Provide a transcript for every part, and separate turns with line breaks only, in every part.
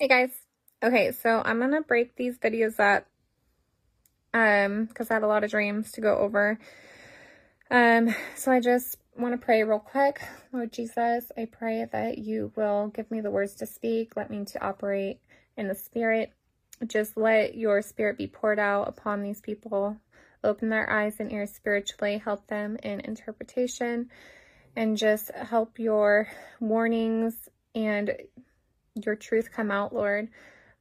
Hey guys. Okay, so I'm going to break these videos up um because I had a lot of dreams to go over. Um so I just want to pray real quick. Lord Jesus, I pray that you will give me the words to speak, let me to operate in the spirit. Just let your spirit be poured out upon these people. Open their eyes and ears spiritually, help them in interpretation, and just help your warnings and your truth come out, Lord.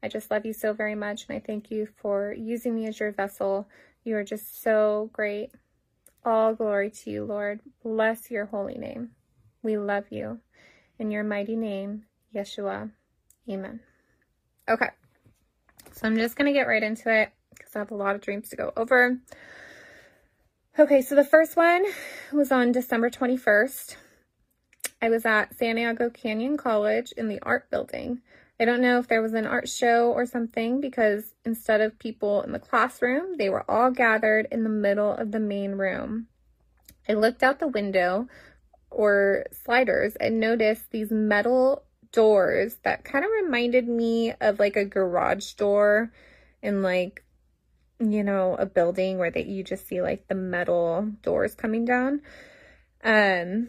I just love you so very much, and I thank you for using me as your vessel. You are just so great. All glory to you, Lord. Bless your holy name. We love you. In your mighty name, Yeshua. Amen. Okay. So I'm just going to get right into it because I have a lot of dreams to go over. Okay, so the first one was on December 21st. I was at Santiago Canyon College in the art building. I don't know if there was an art show or something because instead of people in the classroom, they were all gathered in the middle of the main room. I looked out the window or sliders and noticed these metal doors that kind of reminded me of like a garage door in like you know a building where that you just see like the metal doors coming down um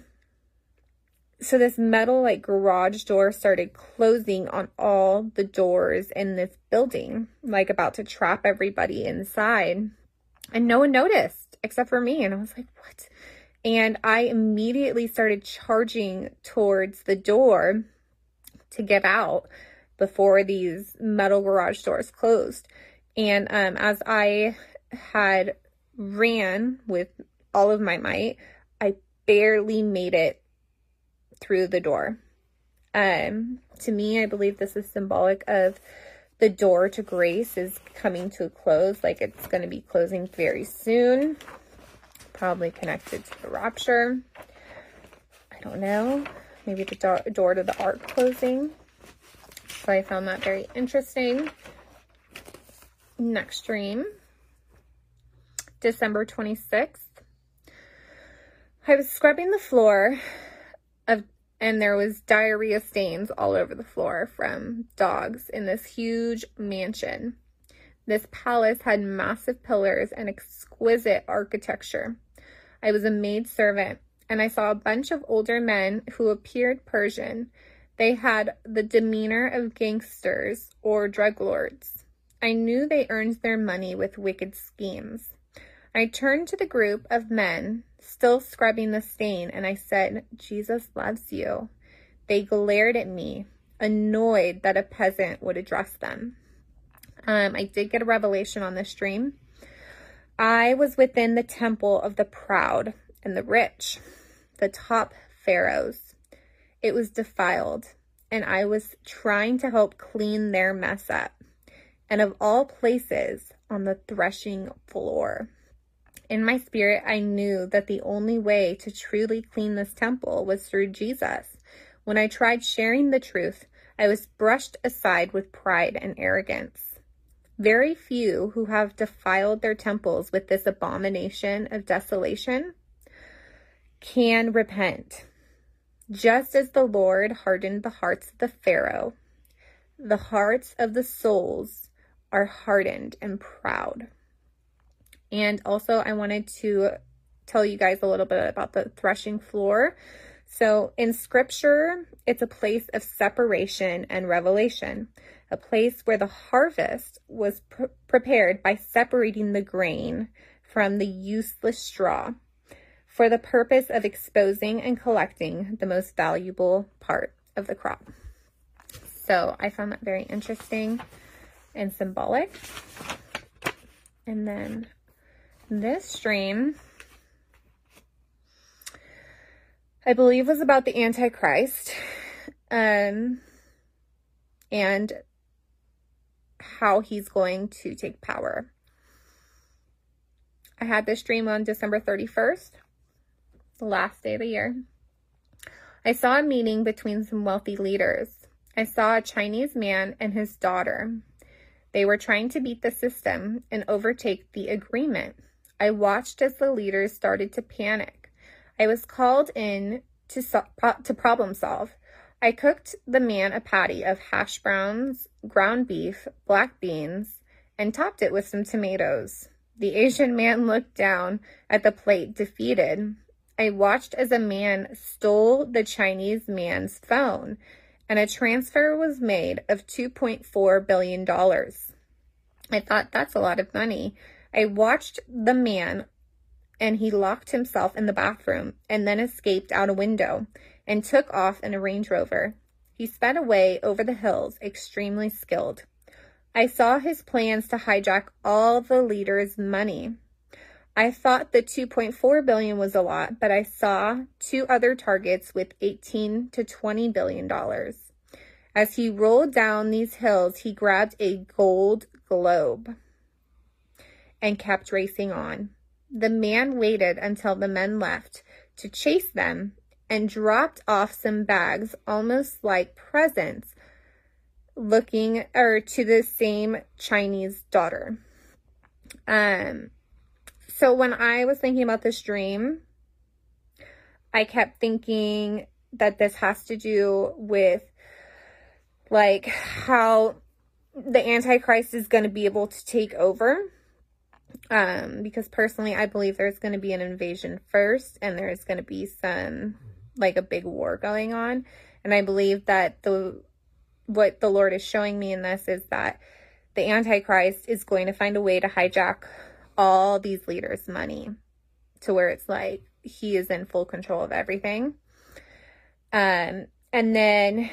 so this metal like garage door started closing on all the doors in this building like about to trap everybody inside. And no one noticed except for me. And i was like what? And i immediately started charging towards the door to get out before these metal garage doors closed. And um, as I had ran with all of my might, I barely made it through the door. Um, to me, I believe this is symbolic of the door to grace is coming to a close, like it's going to be closing very soon, probably connected to the rapture. I don't know maybe the do door to the ark closing. So I found that very interesting. Next dream, December 26th. I was scrubbing the floor of and there was diarrhea stains all over the floor from dogs in this huge mansion. This palace had massive pillars and exquisite architecture. I was a maid servant and I saw a bunch of older men who appeared Persian. They had the demeanor of gangsters or drug lords. I knew they earned their money with wicked schemes. I turned to the group of men, still scrubbing the stain, and I said, Jesus loves you. They glared at me, annoyed that a peasant would address them. Um, I did get a revelation on this dream. I was within the temple of the proud and the rich the top pharaohs. It was defiled, and I was trying to help clean their mess up. And of all places, on the threshing floor. In my spirit, I knew that the only way to truly clean this temple was through Jesus. When I tried sharing the truth, I was brushed aside with pride and arrogance. Very few who have defiled their temples with this abomination of desolation can repent. Just as the Lord hardened the hearts of the Pharaoh, the hearts of the souls are hardened and proud. And also, I wanted to tell you guys a little bit about the threshing floor. So, in scripture, it's a place of separation and revelation, a place where the harvest was pr prepared by separating the grain from the useless straw for the purpose of exposing and collecting the most valuable part of the crop. So I found that very interesting and symbolic. And then this stream, I believe was about the Antichrist um, and how he's going to take power. I had this dream on December 31st the last day of the year. I saw a meeting between some wealthy leaders. I saw a Chinese man and his daughter. They were trying to beat the system and overtake the agreement. I watched as the leaders started to panic. I was called in to, so to problem solve. I cooked the man a patty of hash browns, ground beef, black beans, and topped it with some tomatoes. The Asian man looked down at the plate, defeated. I watched as a man stole the Chinese man's phone, and a transfer was made of $2.4 billion. I thought that's a lot of money. I watched the man and he locked himself in the bathroom and then escaped out a window and took off in a Range Rover. He sped away over the hills, extremely skilled. I saw his plans to hijack all the leaders' money. I thought the 2.4 billion was a lot, but I saw two other targets with 18 to 20 billion dollars. As he rolled down these hills, he grabbed a gold globe and kept racing on. The man waited until the men left to chase them and dropped off some bags, almost like presents, looking or to the same Chinese daughter. Um, so when I was thinking about this dream, I kept thinking that this has to do with like how the Antichrist is going to be able to take over um, because personally, I believe there's going to be an invasion first and there's going to be some, like a big war going on. And I believe that the, what the Lord is showing me in this is that the Antichrist is going to find a way to hijack all these leaders' money to where it's like he is in full control of everything. Um, and then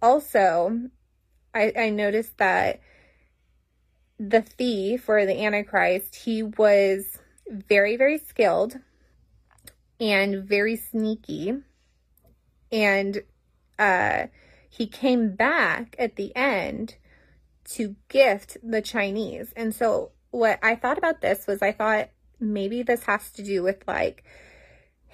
also, I, I noticed that the thief or the Antichrist, he was very, very skilled and very sneaky. And uh, he came back at the end to gift the Chinese. And so what I thought about this was I thought maybe this has to do with like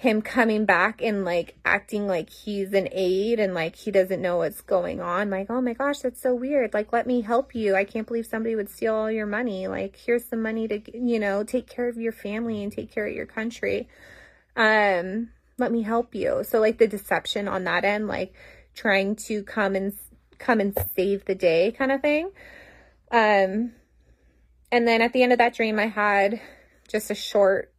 him coming back and like acting like he's an aide and like he doesn't know what's going on. Like, oh my gosh, that's so weird. Like, let me help you. I can't believe somebody would steal all your money. Like, here's some money to, you know, take care of your family and take care of your country. Um, let me help you. So like the deception on that end, like trying to come and come and save the day kind of thing. Um, and then at the end of that dream, I had just a short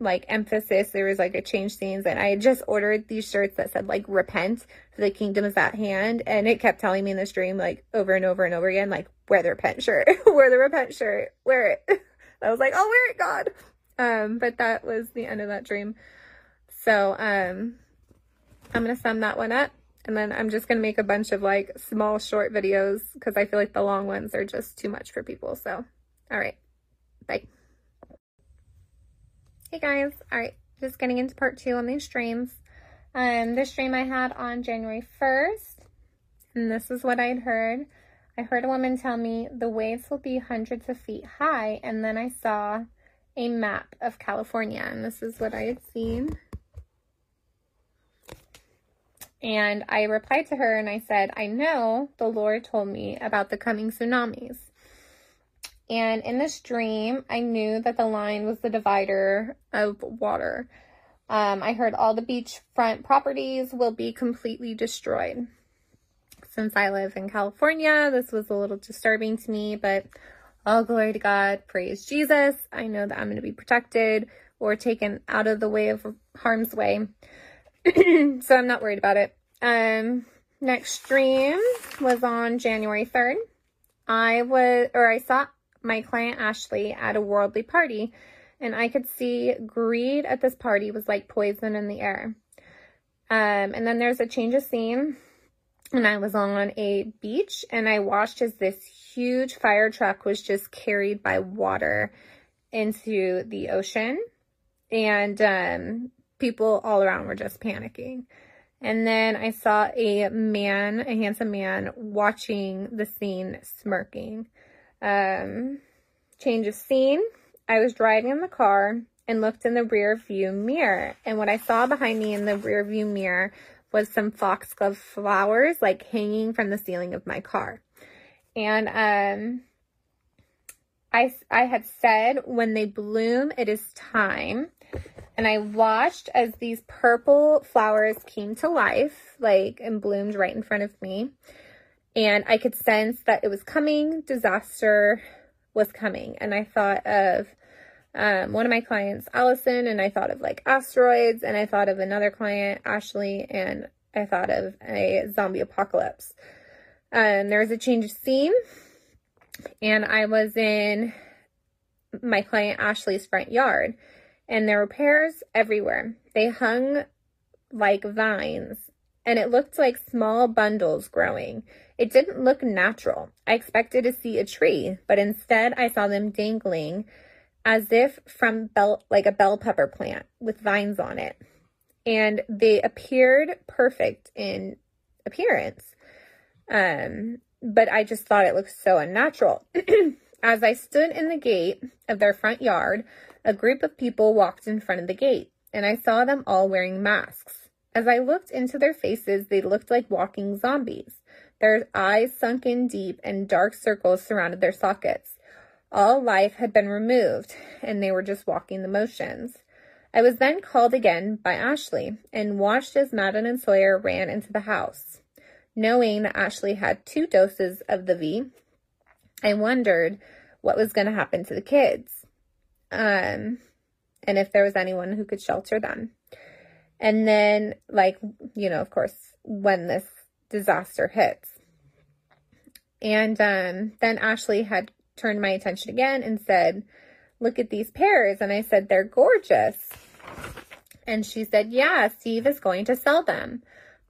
like emphasis. There was like a change scenes and I had just ordered these shirts that said like repent for the kingdom is at hand. And it kept telling me in this dream like over and over and over again, like wear the repent shirt, wear the repent shirt, wear it. I was like, I'll wear it, God. Um, but that was the end of that dream. So, um, I'm going to sum that one up. And then I'm just going to make a bunch of like small short videos because I feel like the long ones are just too much for people. So, all right. Bye. Hey guys, alright, just getting into part two on these dreams. Um, this dream I had on January 1st, and this is what I'd heard. I heard a woman tell me the waves will be hundreds of feet high, and then I saw a map of California, and this is what I had seen. And I replied to her and I said, I know the Lord told me about the coming tsunamis. And in this dream, I knew that the line was the divider of water. Um, I heard all the beachfront properties will be completely destroyed. Since I live in California, this was a little disturbing to me, but all glory to God, praise Jesus. I know that I'm going to be protected or taken out of the way of harm's way. so I'm not worried about it. Um, next dream was on January 3rd. I was, or I saw my client Ashley at a worldly party, and I could see greed at this party was like poison in the air. Um, and then there's a change of scene, and I was on a beach, and I watched as this huge fire truck was just carried by water into the ocean, and um, people all around were just panicking. And then I saw a man, a handsome man, watching the scene smirking. Um, change of scene. I was driving in the car and looked in the rear view mirror. And what I saw behind me in the rear view mirror was some foxglove flowers like hanging from the ceiling of my car. And um, I, I had said when they bloom, it is time. And I watched as these purple flowers came to life, like, and bloomed right in front of me. And I could sense that it was coming, disaster was coming. And I thought of um, one of my clients, Allison, and I thought of like asteroids, and I thought of another client, Ashley, and I thought of a zombie apocalypse. Um, there was a change of scene, and I was in my client Ashley's front yard, and there were pears everywhere. They hung like vines, and it looked like small bundles growing. It didn't look natural. I expected to see a tree, but instead I saw them dangling as if from bell like a bell pepper plant with vines on it. And they appeared perfect in appearance. Um, but I just thought it looked so unnatural. As I stood in the gate of their front yard, a group of people walked in front of the gate, and I saw them all wearing masks. As I looked into their faces, they looked like walking zombies. Their eyes sunk in deep, and dark circles surrounded their sockets. All life had been removed, and they were just walking the motions. I was then called again by Ashley and watched as Madeline and Sawyer ran into the house. Knowing that Ashley had two doses of the V, I wondered what was going to happen to the kids um, and if there was anyone who could shelter them. And then, like, you know, of course, when this disaster hits. And um, then Ashley had turned my attention again and said, Look at these pears. And I said, They're gorgeous. And she said, Yeah, Steve is going to sell them.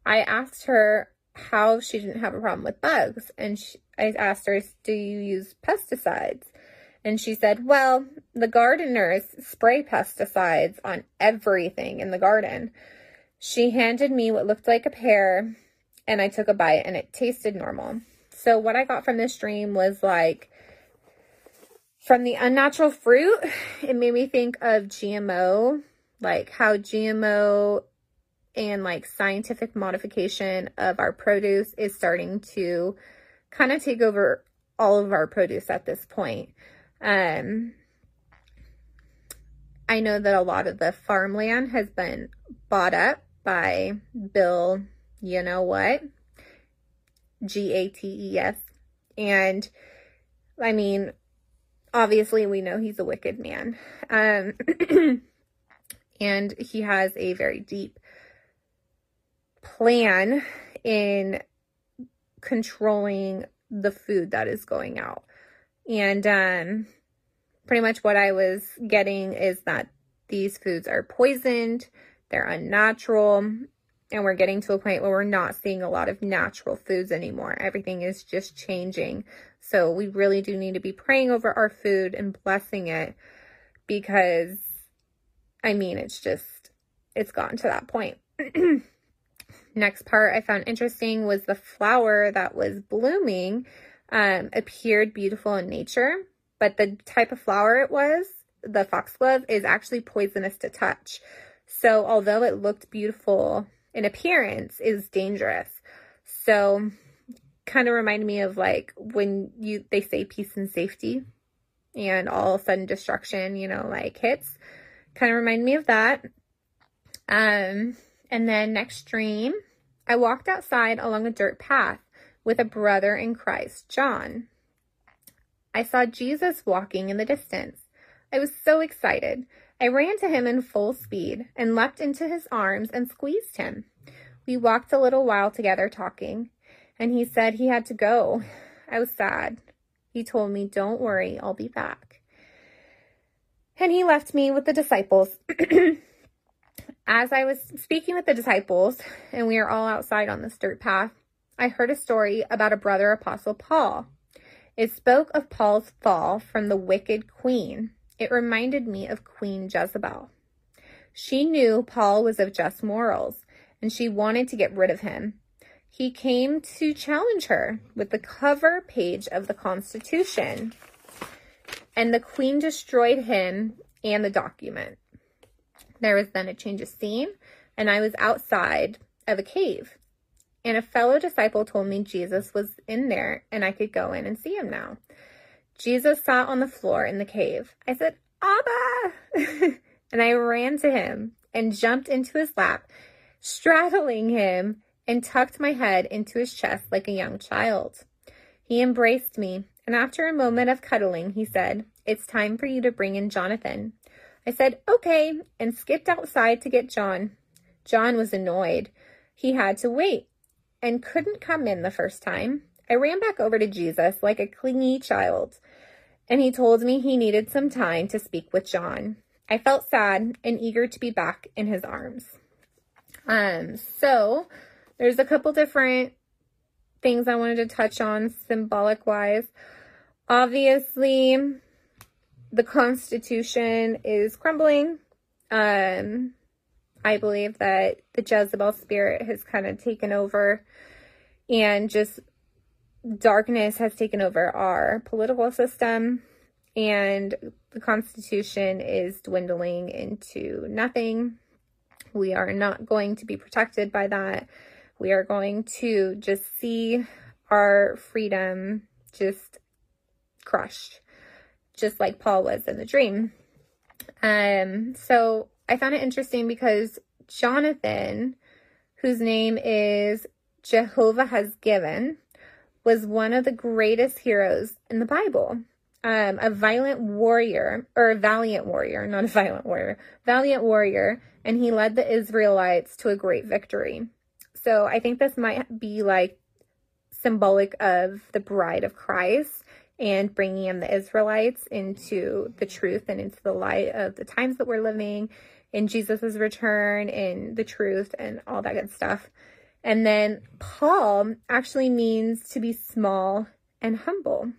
I asked her how she didn't have a problem with bugs. And she, I asked her, do you use pesticides? And she said, well, the gardeners spray pesticides on everything in the garden. She handed me what looked like a pear and I took a bite and it tasted normal. So what I got from this dream was like, from the unnatural fruit, it made me think of GMO, like how GMO and like scientific modification of our produce is starting to kind of take over all of our produce at this point. Um, I know that a lot of the farmland has been bought up by Bill, you know what? G A T E S. And I mean, obviously, we know he's a wicked man. Um, and he has a very deep plan in controlling the food that is going out. And um, pretty much what I was getting is that these foods are poisoned, they're unnatural, and we're getting to a point where we're not seeing a lot of natural foods anymore. Everything is just changing. So we really do need to be praying over our food and blessing it because, I mean, it's just, it's gotten to that point. Next part I found interesting was the flower that was blooming um, appeared beautiful in nature, but the type of flower it was, the foxglove, is actually poisonous to touch. So although it looked beautiful in appearance, is dangerous. So kind of reminded me of like when you they say peace and safety and all sudden destruction, you know, like hits. Kind of remind me of that. Um, and then next dream, I walked outside along a dirt path with a brother in Christ, John. I saw Jesus walking in the distance. I was so excited. I ran to him in full speed and leapt into his arms and squeezed him. We walked a little while together talking, and he said he had to go. I was sad. He told me, Don't worry, I'll be back. And he left me with the disciples. As I was speaking with the disciples, and we are all outside on this dirt path, I heard a story about a brother apostle Paul. It spoke of Paul's fall from the wicked queen. It reminded me of Queen Jezebel. She knew Paul was of just morals, and she wanted to get rid of him. He came to challenge her with the cover page of the Constitution, and the queen destroyed him and the document. There was then a change of scene, and I was outside of a cave. And a fellow disciple told me Jesus was in there and I could go in and see him now. Jesus sat on the floor in the cave. I said, Abba! and I ran to him and jumped into his lap, straddling him and tucked my head into his chest like a young child. He embraced me, and after a moment of cuddling, he said, It's time for you to bring in Jonathan. I said, Okay, and skipped outside to get John. John was annoyed. He had to wait and couldn't come in the first time. I ran back over to Jesus like a clingy child, and he told me he needed some time to speak with John. I felt sad and eager to be back in his arms. Um, so there's a couple different things I wanted to touch on symbolic wise. Obviously, the Constitution is crumbling. Um, I believe that the Jezebel spirit has kind of taken over and just darkness has taken over our political system and the Constitution is dwindling into nothing. We are not going to be protected by that. We are going to just see our freedom just crushed, just like Paul was in the dream. Um, so I found it interesting because Jonathan, whose name is Jehovah has given, was one of the greatest heroes in the Bible um, a violent warrior, or a valiant warrior, not a violent warrior, valiant warrior, and he led the Israelites to a great victory. So I think this might be like symbolic of the bride of Christ and bringing in the Israelites into the truth and into the light of the times that we're living in Jesus's return and the truth and all that good stuff. And then Paul actually means to be small and humble.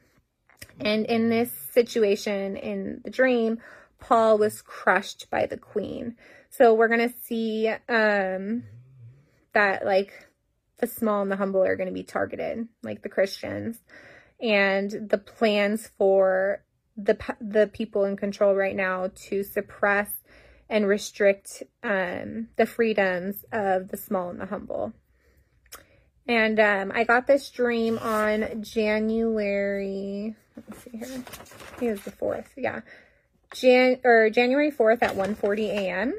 And in this situation in the dream, Paul was crushed by the queen. So we're going to see um, that like the small and the humble are going to be targeted, like the Christians. And the plans for the the people in control right now to suppress and restrict um, the freedoms of the small and the humble. And um, I got this dream on January, let's see here, I think it was the 4th, yeah. Jan or January 4th at 1.40 a.m.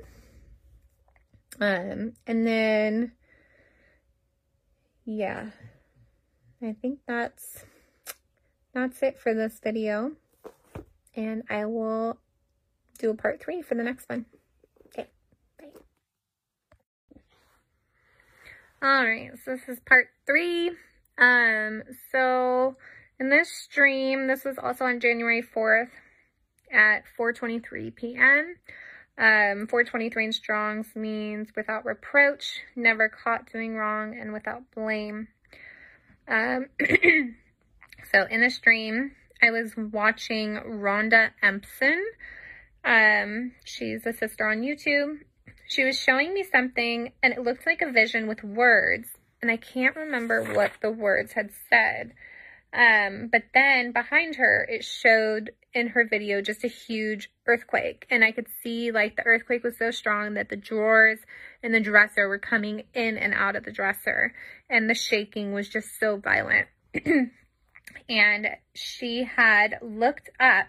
Um, and then, yeah, I think that's, that's it for this video. And I will do a part three for the next one. All right, so this is part three. Um, so in this stream, this was also on January 4th at 4.23 p.m. Um, 423 in Strong's means without reproach, never caught doing wrong, and without blame. Um, so in the stream, I was watching Rhonda Empson. Um, she's a sister on YouTube, she was showing me something and it looked like a vision with words. And I can't remember what the words had said. Um, but then behind her, it showed in her video just a huge earthquake. And I could see like the earthquake was so strong that the drawers and the dresser were coming in and out of the dresser. And the shaking was just so violent. and she had looked up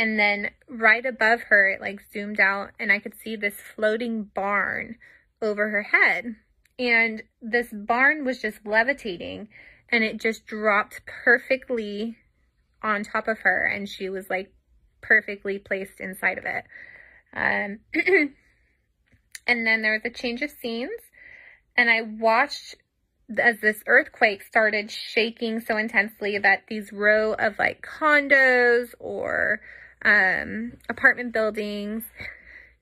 and then right above her, it like zoomed out and I could see this floating barn over her head. And this barn was just levitating and it just dropped perfectly on top of her. And she was like perfectly placed inside of it. Um, and then there was a change of scenes and I watched as this earthquake started shaking so intensely that these row of like condos or um, apartment buildings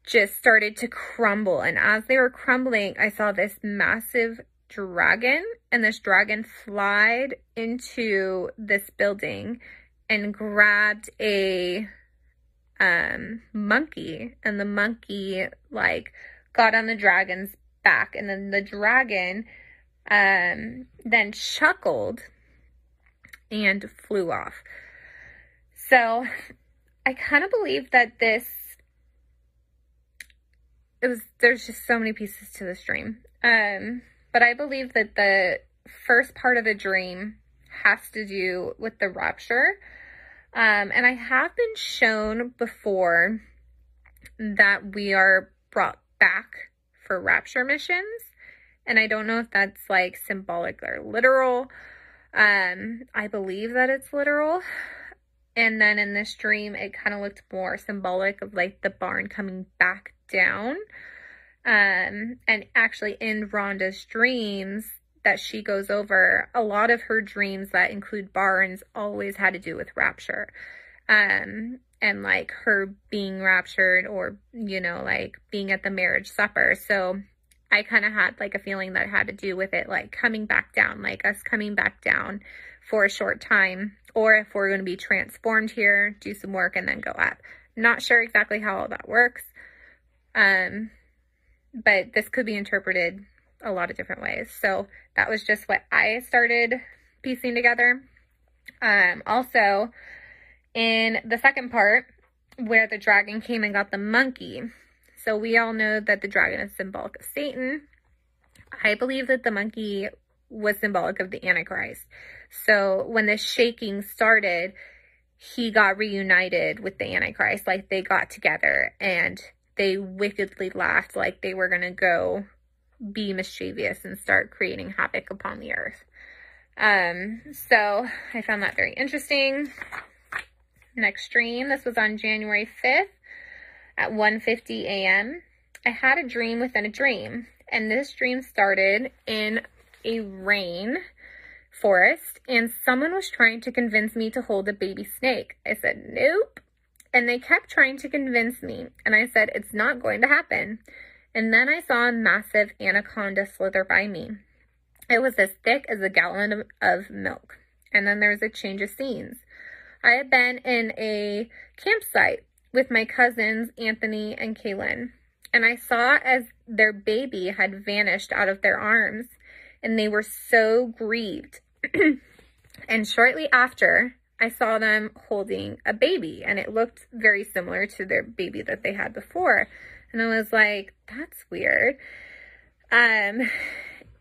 just started to crumble. And as they were crumbling, I saw this massive dragon and this dragon flied into this building and grabbed a um, monkey and the monkey like got on the dragon's back and then the dragon um, then chuckled and flew off. So I kind of believe that this, it was, there's just so many pieces to this dream. Um, but I believe that the first part of the dream has to do with the rapture. Um, and I have been shown before that we are brought back for rapture missions. And I don't know if that's like symbolic or literal. Um, I believe that it's literal. And then in this dream, it kind of looked more symbolic of like the barn coming back down. Um, and actually in Rhonda's dreams that she goes over, a lot of her dreams that include barns always had to do with rapture. Um, and like her being raptured or, you know, like being at the marriage supper. So I kind of had like a feeling that had to do with it, like coming back down, like us coming back down for a short time, or if we're going to be transformed here, do some work and then go up. Not sure exactly how all that works. Um, but this could be interpreted a lot of different ways. So that was just what I started piecing together. Um, also, in the second part, where the dragon came and got the monkey. So we all know that the dragon is symbolic of Satan. I believe that the monkey was symbolic of the Antichrist. So when the shaking started, he got reunited with the Antichrist. Like they got together and they wickedly laughed like they were going to go be mischievous and start creating havoc upon the earth. Um, so I found that very interesting. Next dream, this was on January 5th at 1.50 a.m. I had a dream within a dream, and this dream started in a rain forest, and someone was trying to convince me to hold a baby snake. I said, nope. And they kept trying to convince me, and I said, it's not going to happen. And then I saw a massive anaconda slither by me. It was as thick as a gallon of, of milk. And then there was a change of scenes. I had been in a campsite with my cousins, Anthony and Kaylin, and I saw as their baby had vanished out of their arms, and they were so grieved. and shortly after, I saw them holding a baby, and it looked very similar to their baby that they had before. And I was like, that's weird. Um,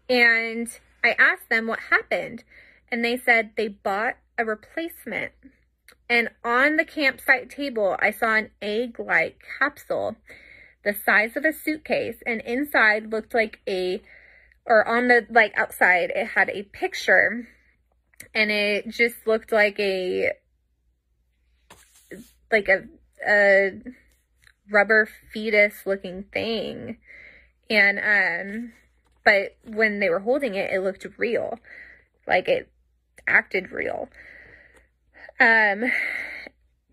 and I asked them what happened, and they said they bought a replacement and on the campsite table, I saw an egg-like capsule the size of a suitcase and inside looked like a, or on the, like outside, it had a picture and it just looked like a, like a, a rubber fetus looking thing. And, um, but when they were holding it, it looked real. Like it acted real. Um,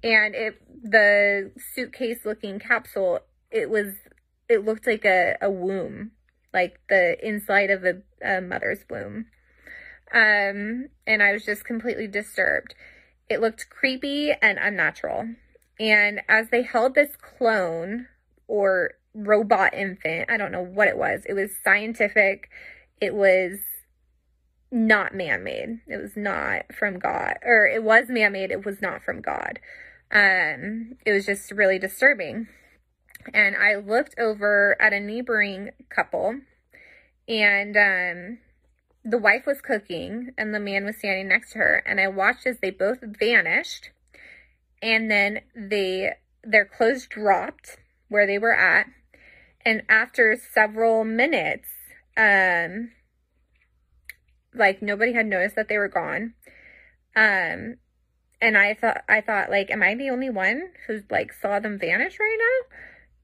and it, the suitcase looking capsule, it was, it looked like a, a womb, like the inside of a, a mother's womb. Um, and I was just completely disturbed. It looked creepy and unnatural. And as they held this clone or robot infant, I don't know what it was. It was scientific. It was not man-made. It was not from God. Or it was man-made. It was not from God. Um, it was just really disturbing. And I looked over at a neighboring couple and um, the wife was cooking and the man was standing next to her. And I watched as they both vanished and then they their clothes dropped where they were at. And after several minutes, um, like nobody had noticed that they were gone. Um, and I thought, I thought like, am I the only one who like saw them vanish right now?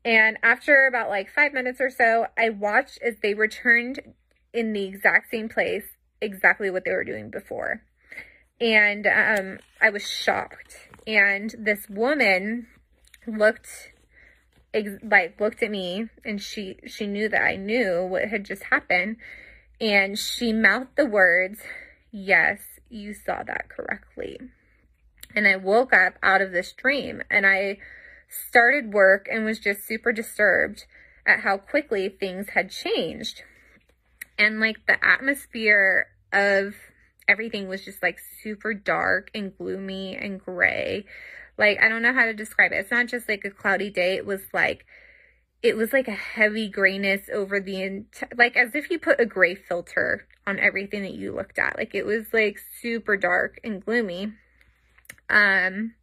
And after about like five minutes or so, I watched as they returned in the exact same place, exactly what they were doing before. And um, I was shocked. And this woman looked like looked at me and she she knew that I knew what had just happened and she mouthed the words, yes, you saw that correctly. And I woke up out of this dream and I started work and was just super disturbed at how quickly things had changed. And like the atmosphere of everything was just like super dark and gloomy and gray. Like, I don't know how to describe it. It's not just like a cloudy day. It was like it was like a heavy grayness over the entire, like as if you put a gray filter on everything that you looked at. Like it was like super dark and gloomy. Um,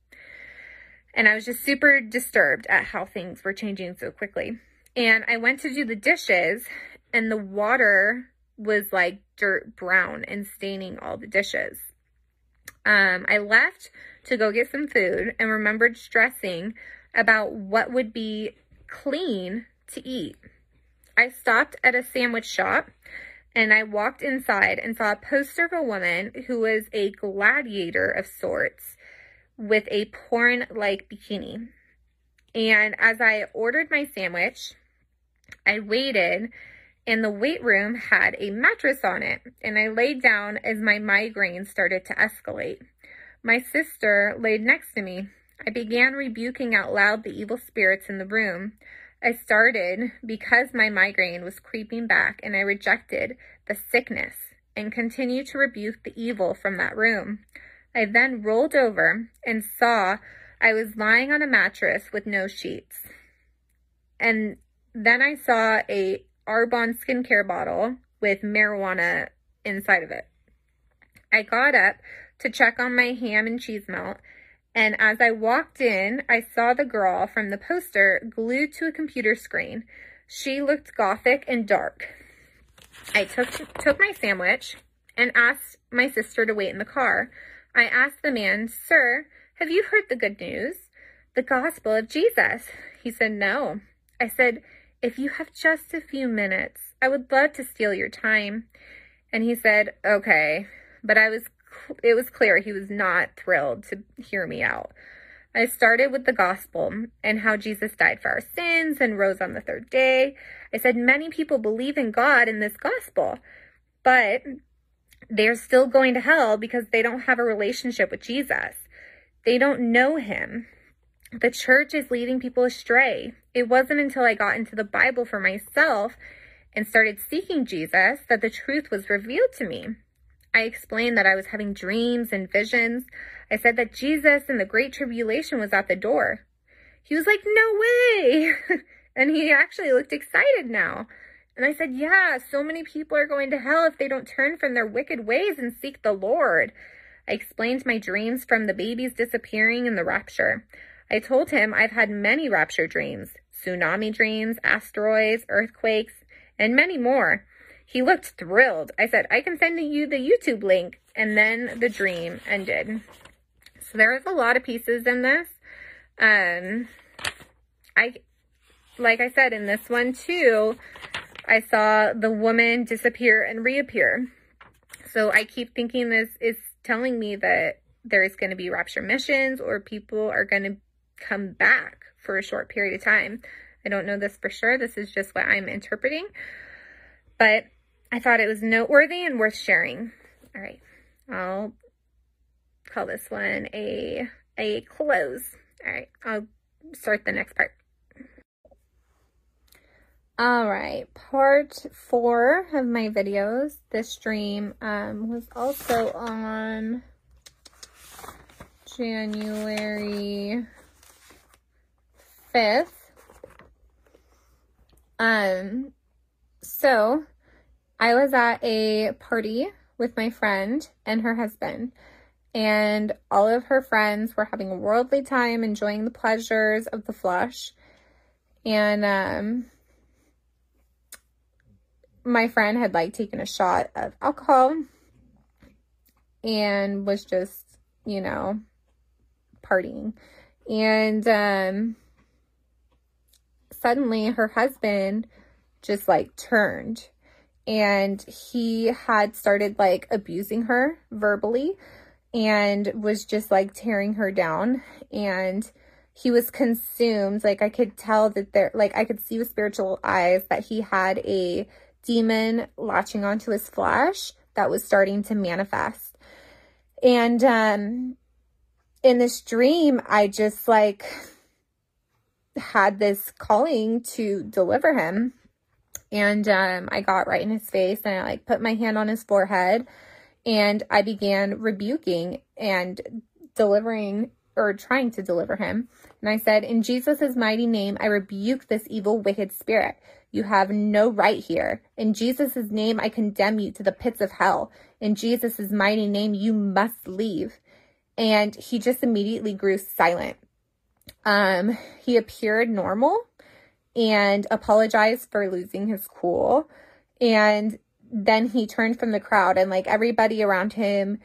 And I was just super disturbed at how things were changing so quickly. And I went to do the dishes and the water was like dirt brown and staining all the dishes. Um, I left to go get some food and remembered stressing about what would be clean to eat. I stopped at a sandwich shop and I walked inside and saw a poster of a woman who was a gladiator of sorts with a porn-like bikini. And as I ordered my sandwich, I waited and the weight room had a mattress on it and I laid down as my migraine started to escalate. My sister laid next to me. I began rebuking out loud the evil spirits in the room. I started because my migraine was creeping back and I rejected the sickness and continued to rebuke the evil from that room. I then rolled over and saw I was lying on a mattress with no sheets. And then I saw a Arbonne skincare bottle with marijuana inside of it. I got up to check on my ham and cheese melt, and as I walked in, I saw the girl from the poster glued to a computer screen. She looked gothic and dark. I took, took my sandwich and asked my sister to wait in the car. I asked the man, Sir, have you heard the good news? The gospel of Jesus. He said, No. I said, if you have just a few minutes, I would love to steal your time. And he said, okay. But I was, it was clear he was not thrilled to hear me out. I started with the gospel and how Jesus died for our sins and rose on the third day. I said, many people believe in God in this gospel, but they're still going to hell because they don't have a relationship with Jesus. They don't know him. The church is leading people astray. It wasn't until I got into the Bible for myself and started seeking Jesus that the truth was revealed to me. I explained that I was having dreams and visions. I said that Jesus in the Great Tribulation was at the door. He was like, no way. and he actually looked excited now. And I said, yeah, so many people are going to hell if they don't turn from their wicked ways and seek the Lord. I explained my dreams from the babies disappearing and the rapture. I told him I've had many rapture dreams, tsunami dreams, asteroids, earthquakes, and many more. He looked thrilled. I said, I can send you the YouTube link. And then the dream ended. So there was a lot of pieces in this. Um, I, like I said, in this one too, I saw the woman disappear and reappear. So I keep thinking this is telling me that there's going to be rapture missions or people are going to come back for a short period of time. I don't know this for sure. This is just what I'm interpreting. But I thought it was noteworthy and worth sharing. All right. I'll call this one a, a close. All right. I'll start the next part. All right, part four of my videos. This stream um, was also on January 5th. Um, so I was at a party with my friend and her husband and all of her friends were having a worldly time enjoying the pleasures of the flesh. And, um, my friend had like taken a shot of alcohol and was just, you know, partying. And, um, suddenly her husband just like turned and he had started like abusing her verbally and was just like tearing her down and he was consumed like i could tell that there like i could see with spiritual eyes that he had a demon latching onto his flesh that was starting to manifest and um in this dream i just like had this calling to deliver him. And um, I got right in his face and I like put my hand on his forehead and I began rebuking and delivering or trying to deliver him. And I said, in Jesus' mighty name, I rebuke this evil, wicked spirit. You have no right here. In Jesus' name, I condemn you to the pits of hell. In Jesus' mighty name, you must leave. And he just immediately grew silent. Um, he appeared normal and apologized for losing his cool. And then he turned from the crowd and like everybody around him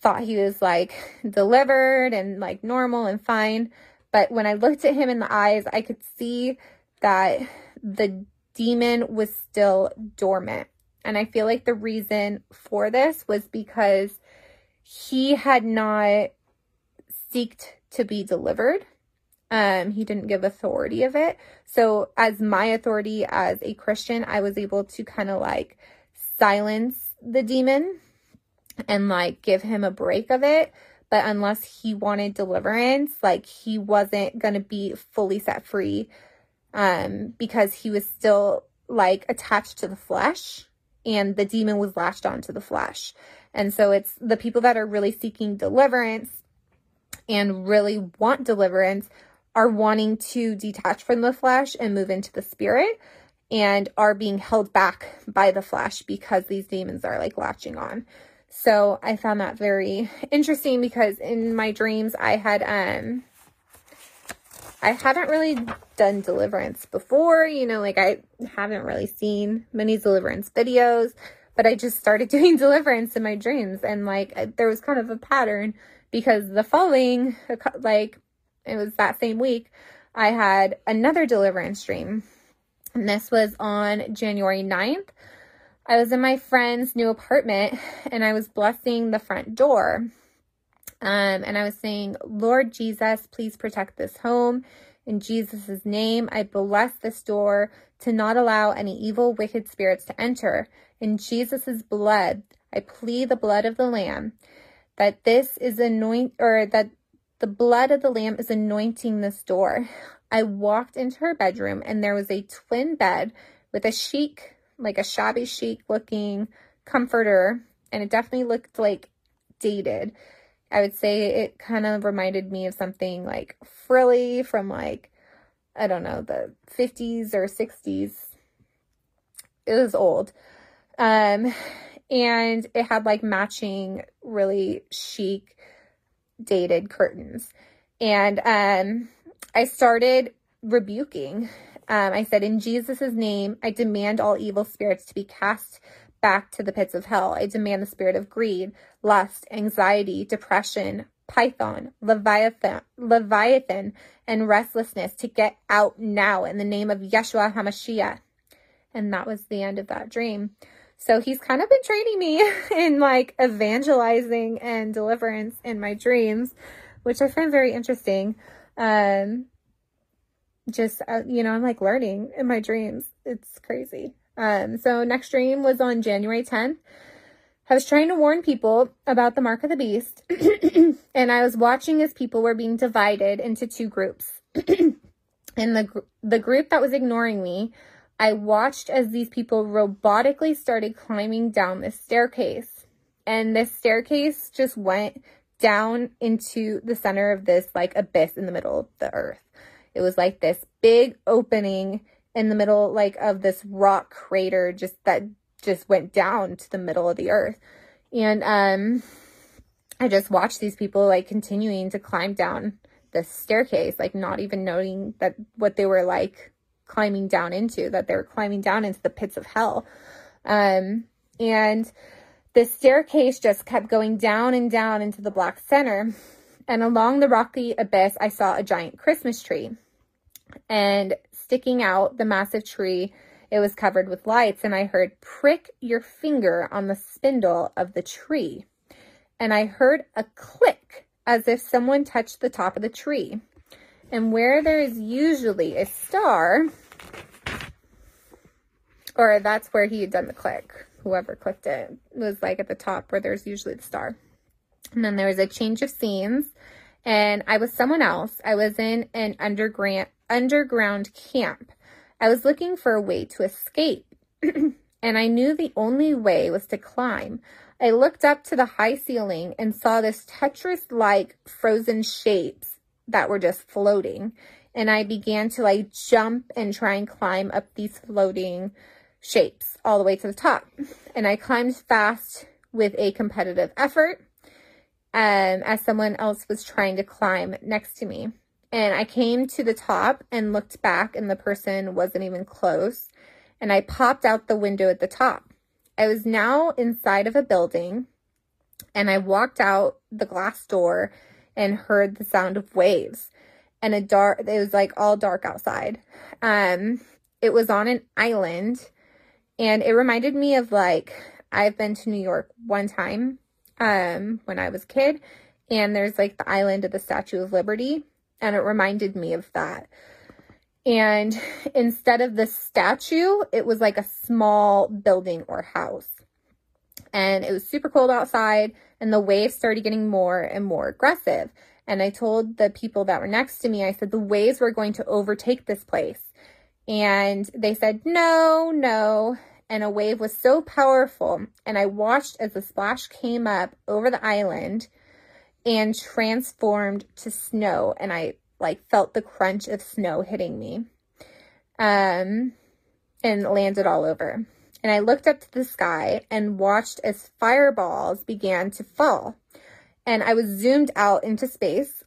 thought he was like delivered and like normal and fine. But when I looked at him in the eyes, I could see that the demon was still dormant. And I feel like the reason for this was because he had not seeked to be delivered. Um, he didn't give authority of it. So as my authority as a Christian, I was able to kind of like silence the demon and like give him a break of it. But unless he wanted deliverance, like he wasn't going to be fully set free um, because he was still like attached to the flesh and the demon was latched onto the flesh. And so it's the people that are really seeking deliverance and really want deliverance are wanting to detach from the flesh and move into the spirit and are being held back by the flesh because these demons are like latching on. So I found that very interesting because in my dreams I had um I haven't really done deliverance before, you know, like I haven't really seen many deliverance videos, but I just started doing deliverance in my dreams and like there was kind of a pattern because the following like it was that same week I had another deliverance dream. And this was on January 9th. I was in my friend's new apartment and I was blessing the front door. Um, and I was saying, Lord Jesus, please protect this home. In Jesus' name, I bless this door to not allow any evil, wicked spirits to enter. In Jesus' blood, I plead the blood of the Lamb that this is anoint or that the blood of the Lamb is anointing this door. I walked into her bedroom and there was a twin bed with a chic, like a shabby chic looking comforter. And it definitely looked like dated. I would say it kind of reminded me of something like frilly from like, I don't know, the 50s or 60s. It was old. Um, and it had like matching really chic dated curtains. And um, I started rebuking. Um, I said, in Jesus' name, I demand all evil spirits to be cast back to the pits of hell. I demand the spirit of greed, lust, anxiety, depression, python, leviathan, leviathan, and restlessness to get out now in the name of Yeshua HaMashiach. And that was the end of that dream. So he's kind of been training me in like evangelizing and deliverance in my dreams, which I find very interesting. Um, just, uh, you know, I'm like learning in my dreams. It's crazy. Um, so next dream was on January 10th. I was trying to warn people about the mark of the beast, and I was watching as people were being divided into two groups. and the the group that was ignoring me, I watched as these people robotically started climbing down this staircase. And this staircase just went down into the center of this like abyss in the middle of the earth. It was like this big opening in the middle like of this rock crater just that just went down to the middle of the earth. And um I just watched these people like continuing to climb down the staircase, like not even knowing that what they were like climbing down into, that they were climbing down into the pits of hell. Um and the staircase just kept going down and down into the black center. And along the rocky abyss, I saw a giant Christmas tree. And sticking out the massive tree, it was covered with lights. And I heard, prick your finger on the spindle of the tree. And I heard a click as if someone touched the top of the tree. And where there is usually a star, or that's where he had done the click whoever clicked it, was like at the top where there's usually the star. And then there was a change of scenes and I was someone else. I was in an underground underground camp. I was looking for a way to escape. and I knew the only way was to climb. I looked up to the high ceiling and saw this Tetris-like frozen shapes that were just floating. And I began to like jump and try and climb up these floating shapes all the way to the top. And I climbed fast with a competitive effort um, as someone else was trying to climb next to me. And I came to the top and looked back and the person wasn't even close. And I popped out the window at the top. I was now inside of a building and I walked out the glass door and heard the sound of waves and a dark, it was like all dark outside. Um, it was on an island and it reminded me of like, I've been to New York one time, um, when I was a kid and there's like the island of the Statue of Liberty and it reminded me of that. And instead of the statue, it was like a small building or house. And it was super cold outside and the waves started getting more and more aggressive. And I told the people that were next to me, I said, the waves were going to overtake this place. And they said, no, no. And a wave was so powerful. And I watched as the splash came up over the island and transformed to snow. And I like felt the crunch of snow hitting me. Um, and landed all over. And I looked up to the sky and watched as fireballs began to fall. And I was zoomed out into space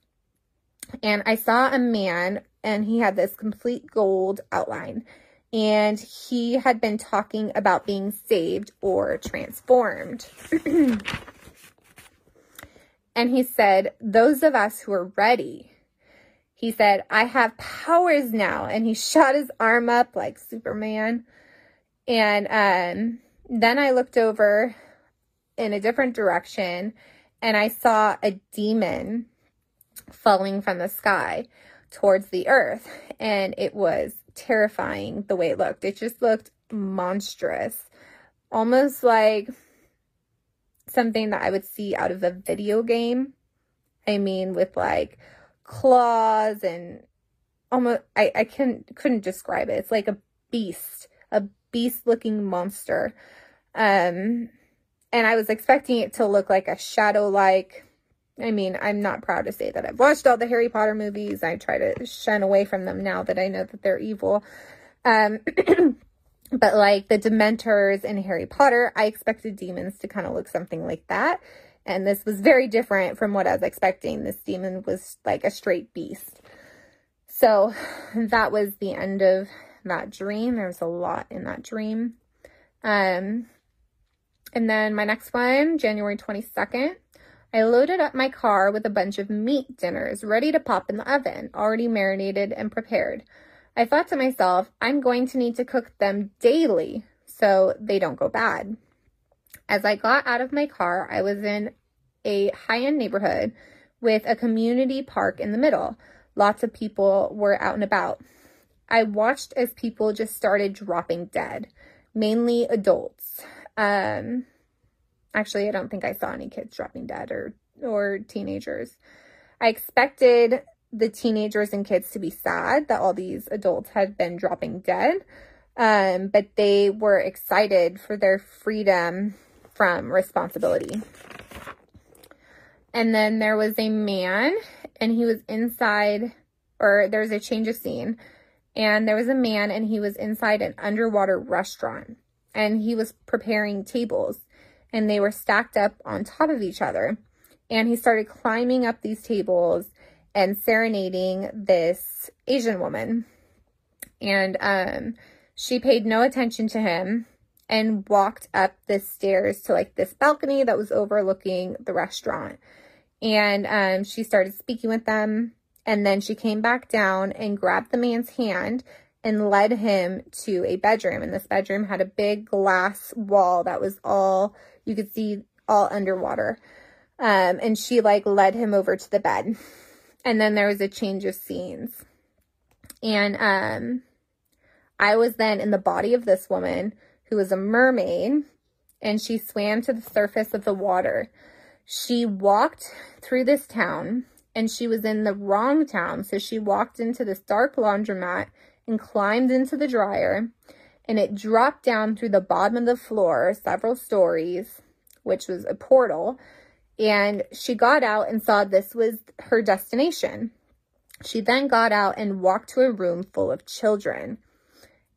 and I saw a man and he had this complete gold outline and he had been talking about being saved or transformed. and he said, those of us who are ready, he said, I have powers now. And he shot his arm up like Superman. And um, then I looked over in a different direction and I saw a demon falling from the sky towards the earth. And it was terrifying the way it looked. It just looked monstrous, almost like something that I would see out of a video game. I mean, with like claws and almost, I, I can, couldn't describe it. It's like a beast, a beast looking monster. Um, and I was expecting it to look like a shadow like I mean, I'm not proud to say that I've watched all the Harry Potter movies. I try to shun away from them now that I know that they're evil. Um, but like the Dementors in Harry Potter, I expected demons to kind of look something like that. And this was very different from what I was expecting. This demon was like a straight beast. So that was the end of that dream. There was a lot in that dream. Um, and then my next one, January 22nd, I loaded up my car with a bunch of meat dinners ready to pop in the oven, already marinated and prepared. I thought to myself, I'm going to need to cook them daily so they don't go bad. As I got out of my car, I was in a high-end neighborhood with a community park in the middle. Lots of people were out and about. I watched as people just started dropping dead, mainly adults. Um, Actually, I don't think I saw any kids dropping dead or, or teenagers. I expected the teenagers and kids to be sad that all these adults had been dropping dead. Um, but they were excited for their freedom from responsibility. And then there was a man and he was inside, or there was a change of scene. And there was a man and he was inside an underwater restaurant and he was preparing tables and they were stacked up on top of each other. And he started climbing up these tables and serenading this Asian woman. And um, she paid no attention to him and walked up the stairs to like this balcony that was overlooking the restaurant. And um, she started speaking with them. And then she came back down and grabbed the man's hand and led him to a bedroom. And this bedroom had a big glass wall that was all you could see all underwater. Um, and she like led him over to the bed. And then there was a change of scenes. And um, I was then in the body of this woman who was a mermaid and she swam to the surface of the water. She walked through this town and she was in the wrong town. So she walked into this dark laundromat and climbed into the dryer and it dropped down through the bottom of the floor several stories, which was a portal. And she got out and saw this was her destination. She then got out and walked to a room full of children.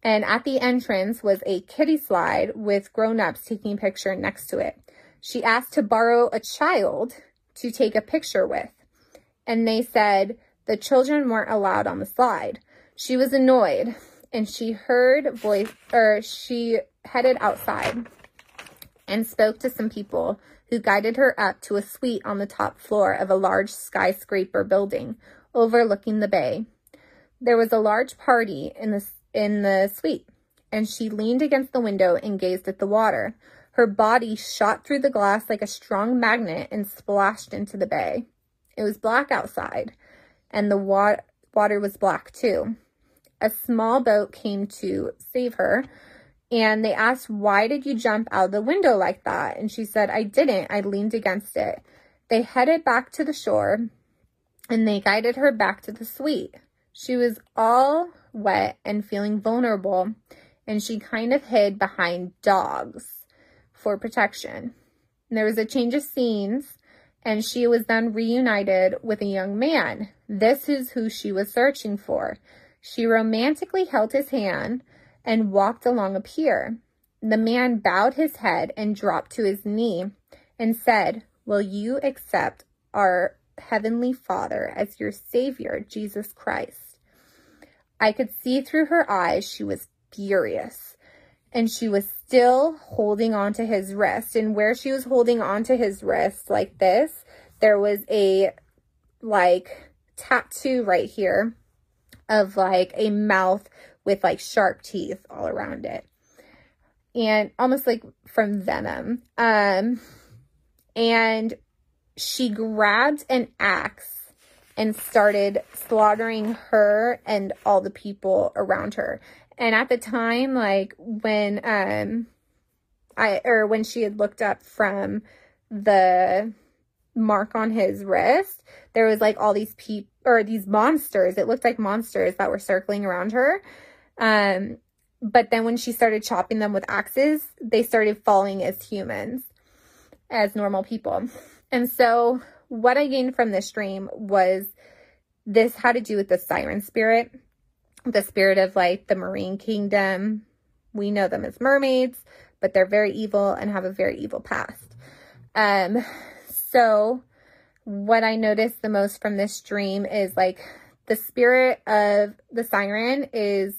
And at the entrance was a kiddie slide with grown-ups taking a picture next to it. She asked to borrow a child to take a picture with. And they said, The children weren't allowed on the slide. She was annoyed and she heard voice or she headed outside and spoke to some people who guided her up to a suite on the top floor of a large skyscraper building overlooking the bay. There was a large party in the in the suite, and she leaned against the window and gazed at the water. Her body shot through the glass like a strong magnet and splashed into the bay. It was black outside, and the wa water was black too. A small boat came to save her, and they asked, why did you jump out the window like that? And she said, I didn't. I leaned against it. They headed back to the shore, and they guided her back to the suite. She was all wet and feeling vulnerable, and she kind of hid behind dogs for protection. And there was a change of scenes, and she was then reunited with a young man. This is who she was searching for. She romantically held his hand and walked along a pier. The man bowed his head and dropped to his knee and said, Will you accept our Heavenly Father as your Savior, Jesus Christ? I could see through her eyes she was furious and she was still holding on to his wrist. And where she was holding on to his wrist like this, there was a like tattoo right here of like a mouth with like sharp teeth all around it. And almost like from venom. Um, and she grabbed an axe and started slaughtering her and all the people around her. And at the time, like when, um, I, or when she had looked up from the mark on his wrist, there was like all these people or these monsters. It looked like monsters that were circling around her. Um, but then when she started chopping them with axes, they started falling as humans, as normal people. And so what I gained from this dream was this had to do with the siren spirit, the spirit of like the marine kingdom. We know them as mermaids, but they're very evil and have a very evil past. Um, so what I noticed the most from this dream is like the spirit of the siren is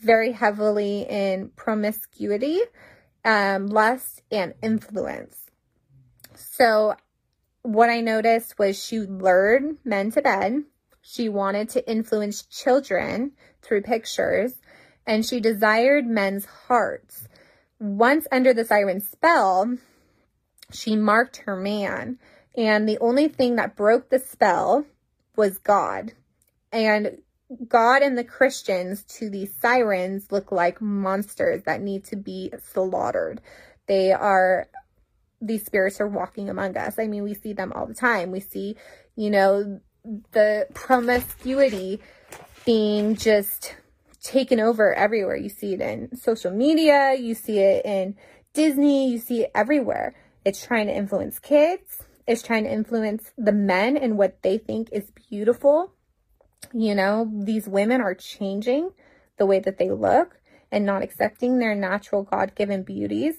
very heavily in promiscuity, um, lust, and influence. So what I noticed was she lured men to bed. She wanted to influence children through pictures, and she desired men's hearts. Once under the siren spell, she marked her man. And the only thing that broke the spell was God. And God and the Christians to these sirens look like monsters that need to be slaughtered. They are, these spirits are walking among us. I mean, we see them all the time. We see, you know, the promiscuity being just taken over everywhere. You see it in social media, you see it in Disney, you see it everywhere. It's trying to influence kids. It's trying to influence the men and what they think is beautiful. You know, these women are changing the way that they look and not accepting their natural God-given beauties.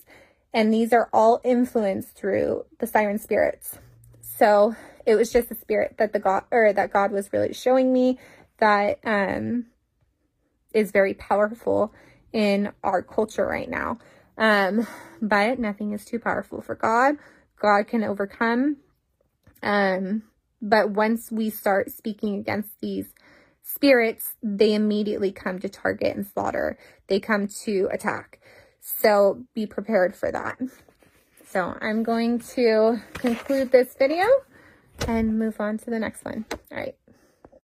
And these are all influenced through the siren spirits. So it was just a spirit that the God or that God was really showing me that um is very powerful in our culture right now. Um, but nothing is too powerful for God. God can overcome. Um, but once we start speaking against these spirits, they immediately come to target and slaughter. They come to attack. So be prepared for that. So I'm going to conclude this video and move on to the next one. All right.